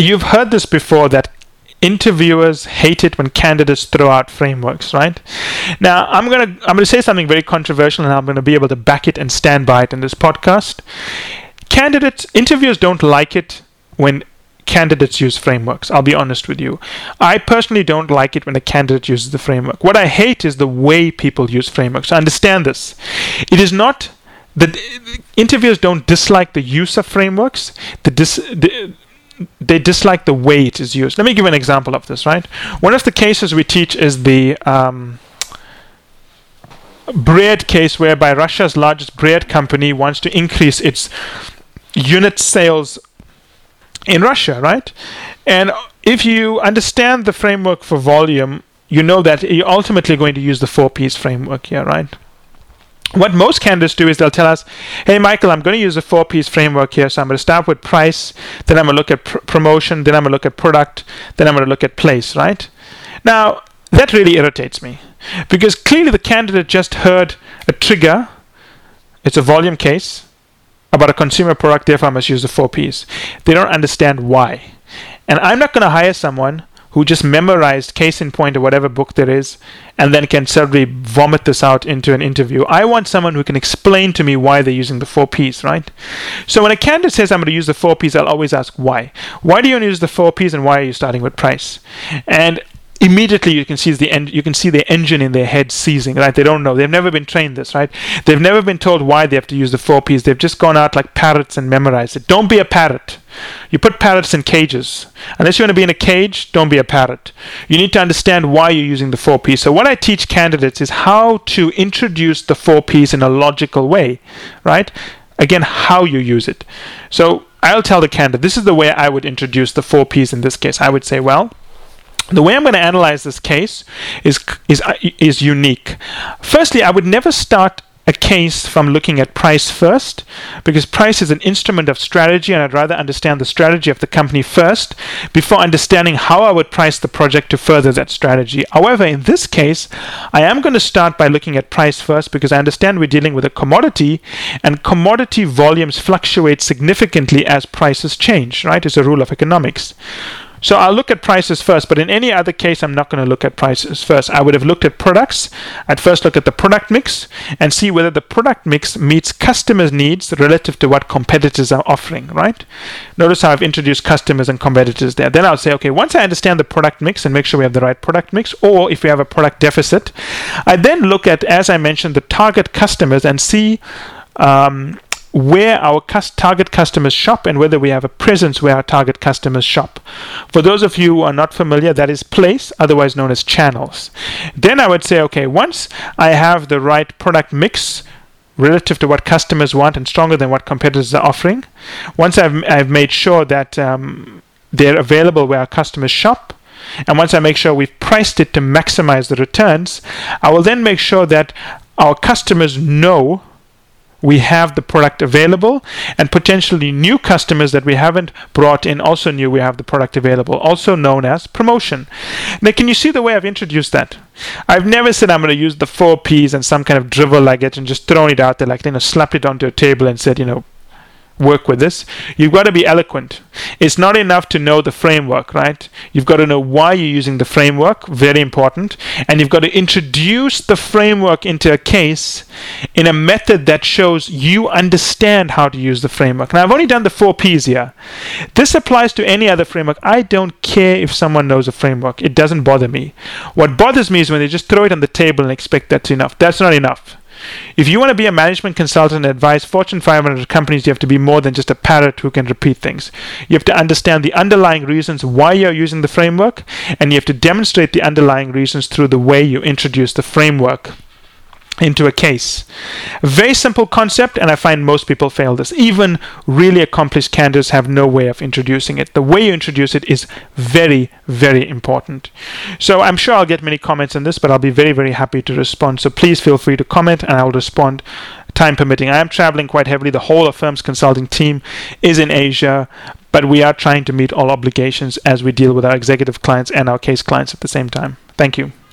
you've heard this before that interviewers hate it when candidates throw out frameworks right? Now i'm going to i'm going to say something very controversial and i'm going to be able to back it and stand by it in this podcast. Candidates interviewers don't like it when candidates use frameworks i'll be honest with you. I personally don't like it when a candidate uses the framework. What i hate is the way people use frameworks. Understand this. It is not that interviewers don't dislike the use of frameworks. The, dis, the they dislike the way it is used. Let me give an example of this, right? One of the cases we teach is the um, bread case, whereby Russia's largest bread company wants to increase its unit sales in Russia, right? And if you understand the framework for volume, you know that you're ultimately going to use the four P's framework here, right? What most candidates do is they'll tell us, hey, Michael, I'm going to use a four P's framework here. So I'm going to start with price, then I'm going to look at pr- promotion, then I'm going to look at product, then I'm going to look at place, right? Now, that really irritates me because clearly the candidate just heard a trigger, it's a volume case about a consumer product, therefore I must use the four P's. They don't understand why. And I'm not going to hire someone who just memorized case in point or whatever book there is and then can suddenly vomit this out into an interview. I want someone who can explain to me why they're using the four P's, right? So when a candidate says I'm going to use the four P's, I'll always ask why. Why do you want to use the four P's and why are you starting with price? And immediately you can see the en- you can see the engine in their head seizing right? They don't know. They've never been trained this right? They've never been told why they have to use the four p's. They've just gone out like parrots and memorized it. Don't be a parrot. You put parrots in cages. Unless you want to be in a cage don't be a parrot. You need to understand why you're using the four p's. So what i teach candidates is how to introduce the four p's in a logical way right? Again how you use it. So i'll tell the candidate this is the way i would introduce the four p's in this case. I would say well the way I'm going to analyze this case is is uh, is unique. Firstly, I would never start a case from looking at price first because price is an instrument of strategy and I'd rather understand the strategy of the company first before understanding how I would price the project to further that strategy. However, in this case, I am going to start by looking at price first because I understand we're dealing with a commodity and commodity volumes fluctuate significantly as prices change, right? It's a rule of economics. So I'll look at prices first, but in any other case, I'm not going to look at prices first. I would have looked at products. I'd first look at the product mix and see whether the product mix meets customers' needs relative to what competitors are offering, right? Notice how I've introduced customers and competitors there. Then I'll say, okay, once I understand the product mix and make sure we have the right product mix, or if we have a product deficit, I then look at, as I mentioned, the target customers and see. Um, where our target customers shop and whether we have a presence where our target customers shop. For those of you who are not familiar, that is place, otherwise known as channels. Then I would say, okay, once I have the right product mix relative to what customers want and stronger than what competitors are offering, once I've, I've made sure that um, they're available where our customers shop, and once I make sure we've priced it to maximize the returns, I will then make sure that our customers know we have the product available and potentially new customers that we haven't brought in also knew we have the product available also known as promotion. Now can you see the way i've introduced that? I've never said i'm going to use the four p's and some kind of drivel like it and just thrown it out there like you know slapped it onto a table and said you know work with this. You've got to be eloquent. It's not enough to know the framework, right? You've got to know why you're using the framework, very important. And you've got to introduce the framework into a case in a method that shows you understand how to use the framework. Now, I've only done the four P's here. This applies to any other framework. I don't care if someone knows a framework, it doesn't bother me. What bothers me is when they just throw it on the table and expect that's enough. That's not enough. If you want to be a management consultant and advise Fortune 500 companies, you have to be more than just a parrot who can repeat things. You have to understand the underlying reasons why you're using the framework, and you have to demonstrate the underlying reasons through the way you introduce the framework into a case. Very simple concept, and I find most people fail this. Even really accomplished candidates have no way of introducing it. The way you introduce it is very, very important. So I'm sure I'll get many comments on this, but I'll be very, very happy to respond. So please feel free to comment, and I'll respond time permitting. I am traveling quite heavily. The whole of Firms Consulting team is in Asia, but we are trying to meet all obligations as we deal with our executive clients and our case clients at the same time. Thank you.